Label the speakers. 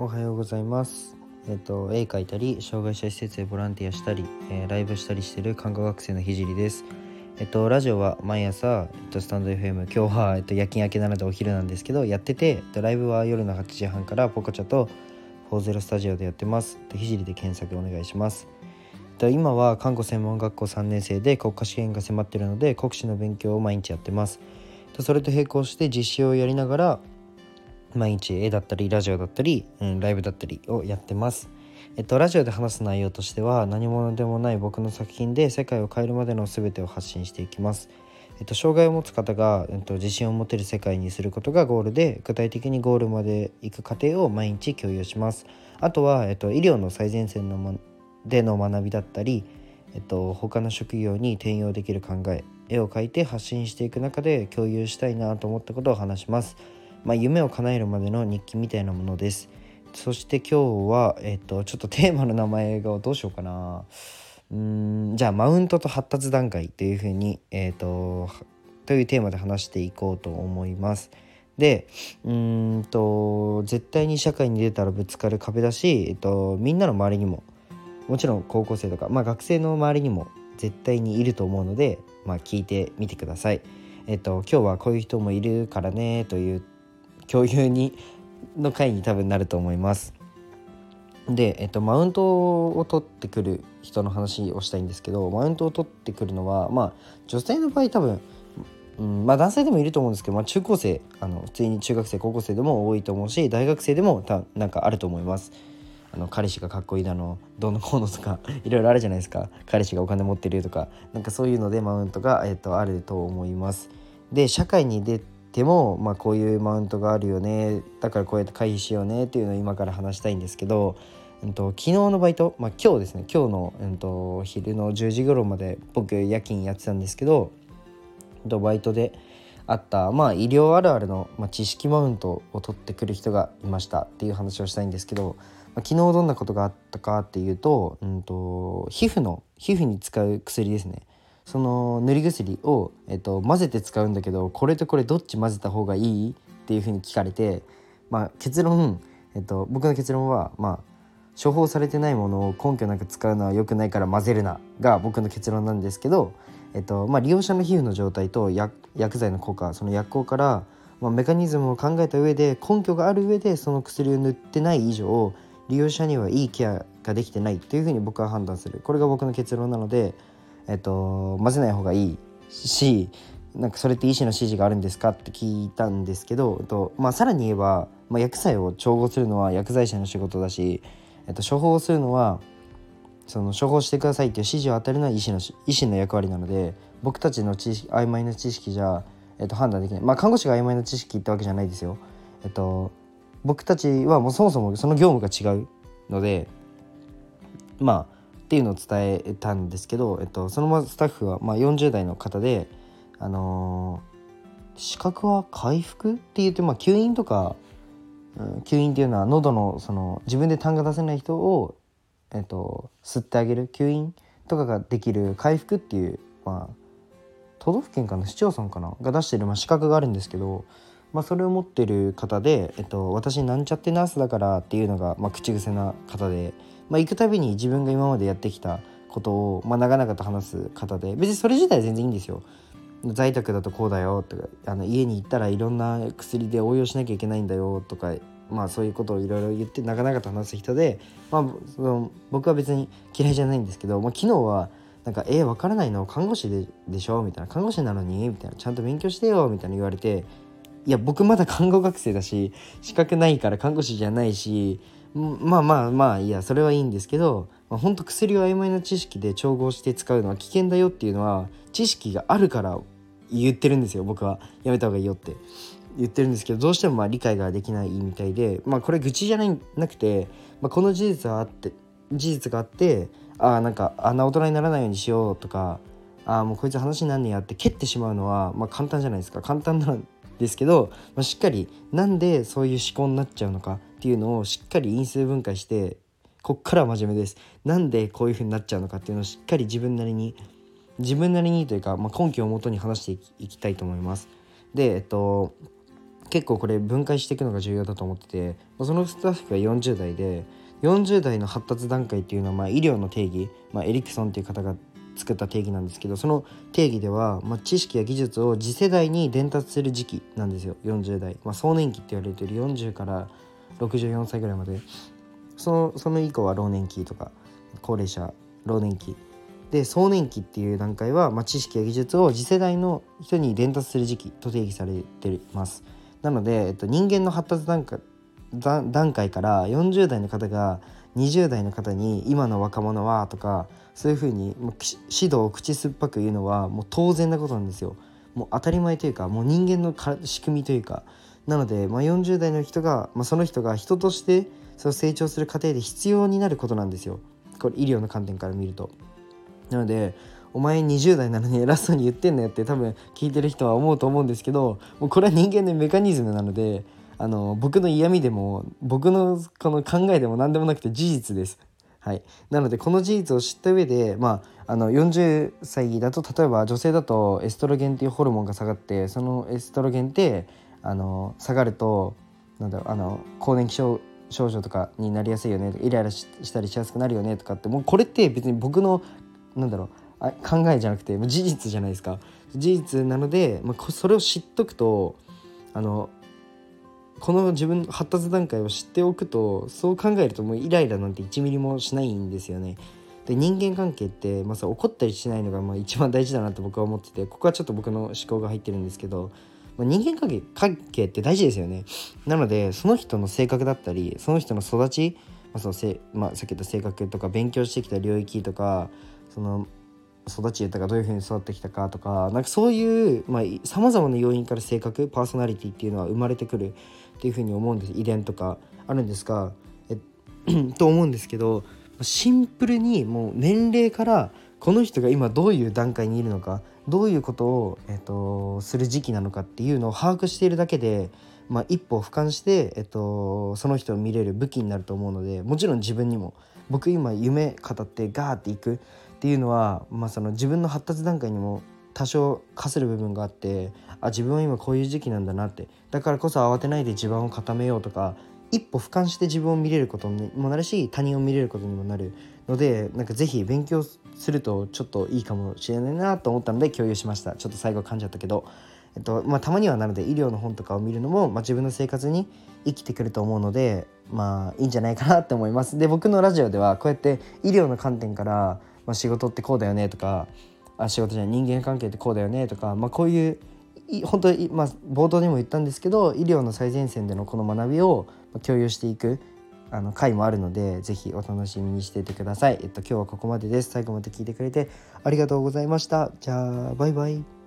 Speaker 1: おはようございます。えっと、絵描いたり、障害者施設でボランティアしたり、えーライブしたりしてる看護学生のひじりです。えっと、ラジオは毎朝、えっと、スタンド FM、今日は、えっと、夜勤明けなのでお昼なんですけど、やってて、ライブは夜の8時半からポコチャと40スタジオでやってます。ひじりで検索お願いします。今は看護専門学校3年生で国家試験が迫ってるので国試の勉強を毎日やってます。それと並行して実習をやりながら毎日絵だったりラジオだったり、うん、ライブだったりをやってます。えっと、ラジオで話す内容としては何者でもない僕の作品で世界を変えるまでの全てを発信していきます。えっと、障害を持つ方が、えっと、自信を持てる世界にすることがゴールで具体的にゴールまで行く過程を毎日共有します。あとは、えっと、医療の最前線のもでの学びだったり、えっと、他の職業に転用できる考え絵を描いて発信していく中で共有したいなと思ったことを話します。まあ、夢を叶えるまでの日記みたいなものです。そして今日は、えっと、ちょっとテーマの名前がどうしようかな。うんじゃあマウントと発達段階というふうに、えっと、というテーマで話していこうと思います。でうんと絶対に社会に出たらぶつかる壁だし、えっと、みんなの周りにももちろん高校生とか、まあ、学生の周りにも絶対にいると思うので、まあ、聞いてみてください。えっと、今日はこういう人もいるからねという共有にの回に多分なると思います。で、えっと、マウントを取ってくる人の話をしたいんですけどマウントを取ってくるのはまあ女性の場合多分、うん、まあ男性でもいると思うんですけど、まあ、中高生あの普通に中学生高校生でも多いと思うし大学生でもたなんかあると思います。あの彼氏がかっこいいだのどうのこうのとか いろいろあるじゃないですか彼氏がお金持ってるとかなんかそういうのでマウントが、えっと、あると思います。で社会に出ても、まあ、こういうマウントがあるよねだからこうやって回避しようねっていうのを今から話したいんですけど、うん、と昨日のバイト、まあ、今日ですね今日の、うん、と昼の10時頃まで僕夜勤やってたんですけど、うんとバイトであった、まあ、医療あるあるの、まあ、知識マウントを取ってくる人がいましたっていう話をしたいんですけど、まあ、昨日どんなことがあったかっていうと,、うん、と皮膚の皮膚に使う薬ですね。その塗り薬を、えっと、混ぜて使うんだけどこれとこれどっち混ぜた方がいいっていうふうに聞かれて、まあ、結論、えっと、僕の結論は、まあ、処方されてないものを根拠なく使うのは良くないから混ぜるなが僕の結論なんですけど、えっとまあ、利用者の皮膚の状態と薬剤の効果その薬効から、まあ、メカニズムを考えた上で根拠がある上でその薬を塗ってない以上利用者にはいいケアができてないというふうに僕は判断するこれが僕の結論なので。えっと、混ぜない方がいいしなんかそれって医師の指示があるんですかって聞いたんですけど、えっとまあ、さらに言えば、まあ、薬剤を調合するのは薬剤師の仕事だし、えっと、処方するのはその処方してくださいっていう指示を与えるのは医師の医師の役割なので僕たちの知識曖昧な知識じゃ、えっと、判断できないまあ看護師が曖昧な知識ってわけじゃないですよ。えっと、僕たちはもうそもそもその業務が違うのでまあっていうのを伝えたんですけど、えっと、そのスタッフは、まあ、40代の方で、あのー資格は回復って言って、まあ、吸引とか、うん、吸引っていうのは喉のその自分で痰が出せない人を、えっと、吸ってあげる吸引とかができる回復っていう、まあ、都道府県かな市町村かなが出してる、まあ、資格があるんですけど、まあ、それを持ってる方で、えっと、私なんちゃってナースだからっていうのが、まあ、口癖な方で。まあ、行くたびに自分が今までやってきたことを、まあ、長々と話す方で別にそれ自体全然いいんですよ。在宅だとこうだよとかあの家に行ったらいろんな薬で応用しなきゃいけないんだよとか、まあ、そういうことをいろいろ言って長々と話す人で、まあ、その僕は別に嫌いじゃないんですけど、まあ、昨日はなんか「えー、分からないの？看護師ででしょ?」みたいな「看護師なのに?」みたいな「ちゃんと勉強してよ」みたいな言われていや僕まだ看護学生だし資格ないから看護師じゃないしまあまあまあいやそれはいいんですけど、まあ、ほんと薬を曖昧な知識で調合して使うのは危険だよっていうのは知識があるから言ってるんですよ。僕はやめた方がいいよって。言ってるんですけどどうしてもまあ理解ができないみたいでまあこれ愚痴じゃないなくて、まあ、この事実はあって事実があってああなんかあんな大人にならないようにしようとかああもうこいつ話になんねやって蹴ってしまうのはまあ簡単じゃないですか。簡単なんですけど、まあ、しっかりなんでそういう思考になっちゃうのかっていうのをしっかり因数分解してこっから真面目です。なんでこういう風になっちゃうのかっていうのをしっかり自分なりに自分なりにというか、まあ、根拠をもとに話していきいきたいと思います。でえっと結構これ分解していくのが重要だと思っててそのスタッフが40代で40代の発達段階っていうのはまあ医療の定義、まあ、エリクソンっていう方が作った定義なんですけどその定義では、まあ、知識や技術を次世代に伝達する時期なんですよ。40代、まあ、壮年期って言われてる40から64歳ぐらいまで。そのその以降は老年期とか高齢者老年期。で壮年期っていう段階は、まあ、知識や技術を次世代の人に伝達する時期と定義されてます。なので、えっと、人間の発達段階段階から40代の方が20代の方に今の若者はとかそういうふうにもう指導を口酸っぱく言うのはもう当然なことなんですよ。もう当たり前というかもう人間の仕組みというか。なので、まあ、40代の人が、まあ、その人が人としてその成長する過程で必要になることなんですよこれ医療の観点から見ると。なのでお前20代なのに偉そうに言ってんのよって多分聞いてる人は思うと思うんですけどもうこれは人間のメカニズムなのであの僕の嫌味でも僕のこの考えでも何でもなくて事実です。はい、なのでこの事実を知った上で、まあ、あの40歳だと例えば女性だとエストロゲンっていうホルモンが下がってそのエストロゲンってあの下がるとなんだろうあの更年期症症状とかになりやすいよねイライラしたりしやすくなるよねとかってもうこれって別に僕のなんだろうあ考えじゃなくて事実じゃないですか事実なので、まあ、それを知っとくとあのこの自分発達段階を知っておくとそう考えるともうイライラなんて1ミリもしないんですよね。で人間関係ってまず怒ったりしないのがまあ一番大事だなって僕は思っててここはちょっと僕の思考が入ってるんですけど、ま、人間関係関係って大事ですよね。なのでその人の性格だったりその人の育ち、まあそのせまあ、さっき言った性格とか勉強してきた領域とかその育ちとかどういうふうに育ってきたかとかなんかそういうさまざ、まな要因から性格パーソナリティっていうのは生まれてくるっていうふうに思うんです遺伝とかあるんですがえ と思うんですけどシンプルにもう年齢からこの人が今どういう段階にいるのかどういうことを、えっと、する時期なのかっていうのを把握しているだけで、まあ、一歩俯瞰して、えっと、その人を見れる武器になると思うのでもちろん自分にも。僕今夢語ってガーっていくっていうのは、まあ、その自分の発達段階にも多少かする部分があってあ自分は今こういう時期なんだなって。だからこそ慌てないで地盤を固めようとか一歩俯瞰して自分を見れることにもなる。し他人を見れることにもなる。のでなんか是非勉強するとちょっといいかもしれないなと思ったので共有しました。ちょっと最後噛んじゃったけど、えっとまあ、たまにはなので医療の本とかを見るのも、まあ、自分の生活に生きてくると思うのでまあいいんじゃないかなって思います。で僕のラジオではこうやって医療の観点から、まあ、仕事ってこうだよねとかあ仕事じゃない人間関係ってこうだよねとか、まあ、こういう本当に、まあ、冒頭にも言ったんですけど医療の最前線でのこの学びを共有していくあの回もあるのでぜひお楽しみにしていてください。えっと今日はここまでです。最後まで聞いてくれてありがとうございました。じゃあバイバイ。